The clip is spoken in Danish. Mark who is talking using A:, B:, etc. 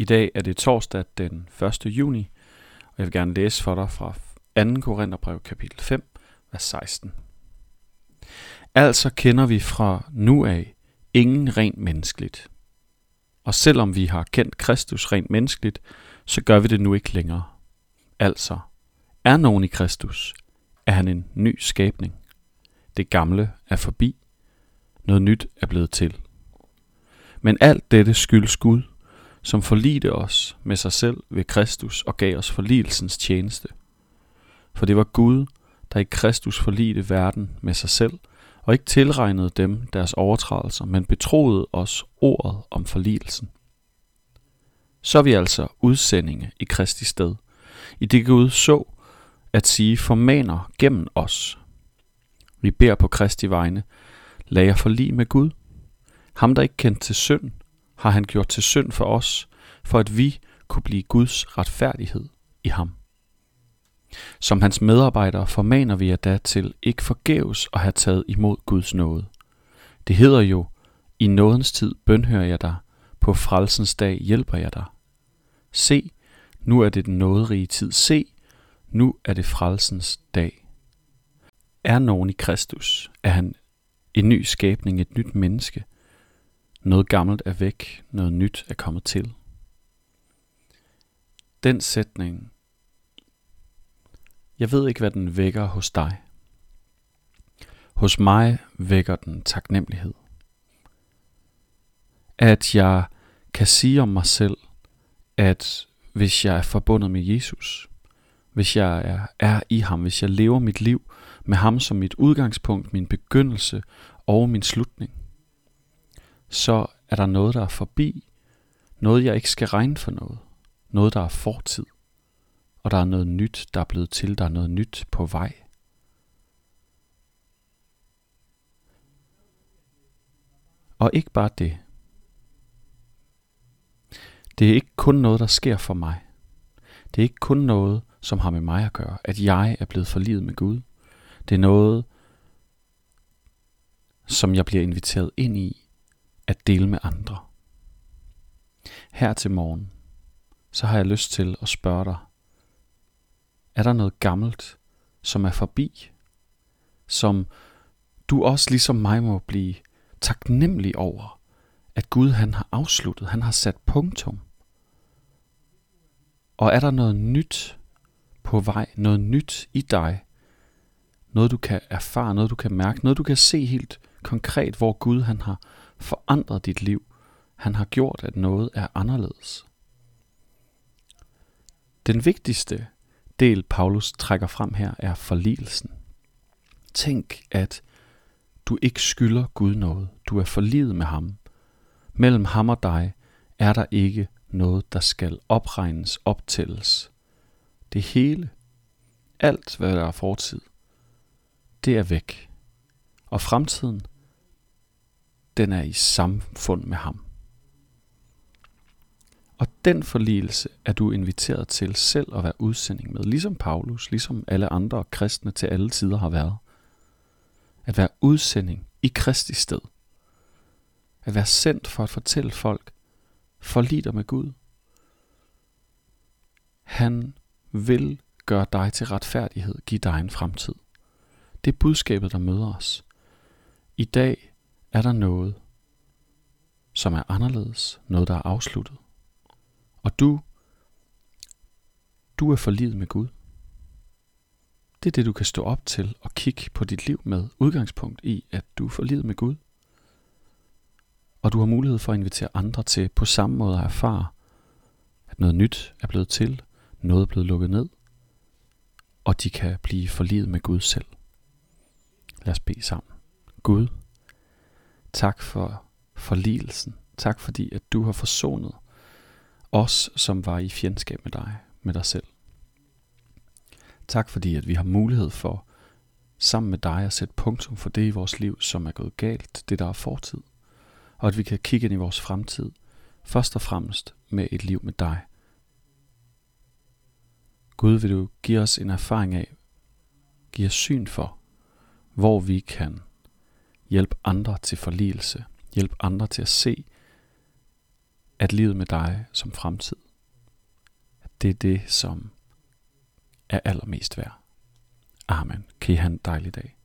A: I dag er det torsdag den 1. juni, og jeg vil gerne læse for dig fra 2. Korintherbrev kapitel 5, vers 16. Altså kender vi fra nu af ingen rent menneskeligt. Og selvom vi har kendt Kristus rent menneskeligt, så gør vi det nu ikke længere. Altså, er nogen i Kristus, er han en ny skabning. Det gamle er forbi. Noget nyt er blevet til. Men alt dette skyldes Gud, som forlidte os med sig selv ved Kristus og gav os forligelsens tjeneste. For det var Gud, der i Kristus forlidte verden med sig selv, og ikke tilregnede dem deres overtrædelser, men betroede os ordet om forligelsen. Så er vi altså udsendinge i Kristi sted, i det Gud så at sige formaner gennem os. Vi beder på Kristi vegne, lad jer forlig med Gud. Ham, der ikke kendte til synd, har han gjort til synd for os, for at vi kunne blive Guds retfærdighed i ham. Som hans medarbejdere formaner vi jer da til ikke forgæves at have taget imod Guds nåde. Det hedder jo, i nådens tid bønhører jeg dig, på frelsens dag hjælper jeg dig. Se, nu er det den nåderige tid. Se, nu er det frelsens dag. Er nogen i Kristus, er han en ny skabning, et nyt menneske. Noget gammelt er væk, noget nyt er kommet til. Den sætning, jeg ved ikke, hvad den vækker hos dig. Hos mig vækker den taknemmelighed. At jeg kan sige om mig selv, at hvis jeg er forbundet med Jesus, hvis jeg er, er i ham, hvis jeg lever mit liv med ham som mit udgangspunkt, min begyndelse og min slutning, så er der noget, der er forbi, noget jeg ikke skal regne for noget, noget der er fortid, og der er noget nyt, der er blevet til, der er noget nyt på vej. Og ikke bare det. Det er ikke kun noget, der sker for mig. Det er ikke kun noget, som har med mig at gøre, at jeg er blevet forlivet med Gud. Det er noget, som jeg bliver inviteret ind i at dele med andre. Her til morgen, så har jeg lyst til at spørge dig, er der noget gammelt, som er forbi, som du også ligesom mig må blive taknemmelig over, at Gud han har afsluttet, han har sat punktum. Og er der noget nyt på vej, noget nyt i dig, noget du kan erfare, noget du kan mærke, noget du kan se helt konkret, hvor Gud han har forandret dit liv. Han har gjort, at noget er anderledes. Den vigtigste del, Paulus trækker frem her, er forligelsen. Tænk, at du ikke skylder Gud noget. Du er forliget med ham. Mellem ham og dig er der ikke noget, der skal opregnes, optælles. Det hele, alt hvad der er fortid, det er væk. Og fremtiden, den er i samfund med ham. Og den forligelse er du inviteret til selv at være udsending med, ligesom Paulus, ligesom alle andre kristne til alle tider har været. At være udsending i Kristi sted. At være sendt for at fortælle folk, forlig dig med Gud. Han vil gøre dig til retfærdighed, give dig en fremtid. Det er budskabet, der møder os. I dag er der noget, som er anderledes, noget, der er afsluttet. Og du, du er forlidet med Gud. Det er det, du kan stå op til og kigge på dit liv med udgangspunkt i, at du er forlidet med Gud. Og du har mulighed for at invitere andre til på samme måde at erfare, at noget nyt er blevet til, noget er blevet lukket ned, og de kan blive forlidet med Gud selv. Lad os bede sammen. Gud, tak for forligelsen. Tak fordi, at du har forsonet os, som var i fjendskab med dig, med dig selv. Tak fordi, at vi har mulighed for sammen med dig at sætte punktum for det i vores liv, som er gået galt, det der er fortid. Og at vi kan kigge ind i vores fremtid, først og fremmest med et liv med dig. Gud, vil du give os en erfaring af, give os syn for, hvor vi kan Hjælp andre til forligelse, Hjælp andre til at se at livet med dig som fremtid, at det er det, som er allermest værd. Amen. Kan I have en dejlig dag.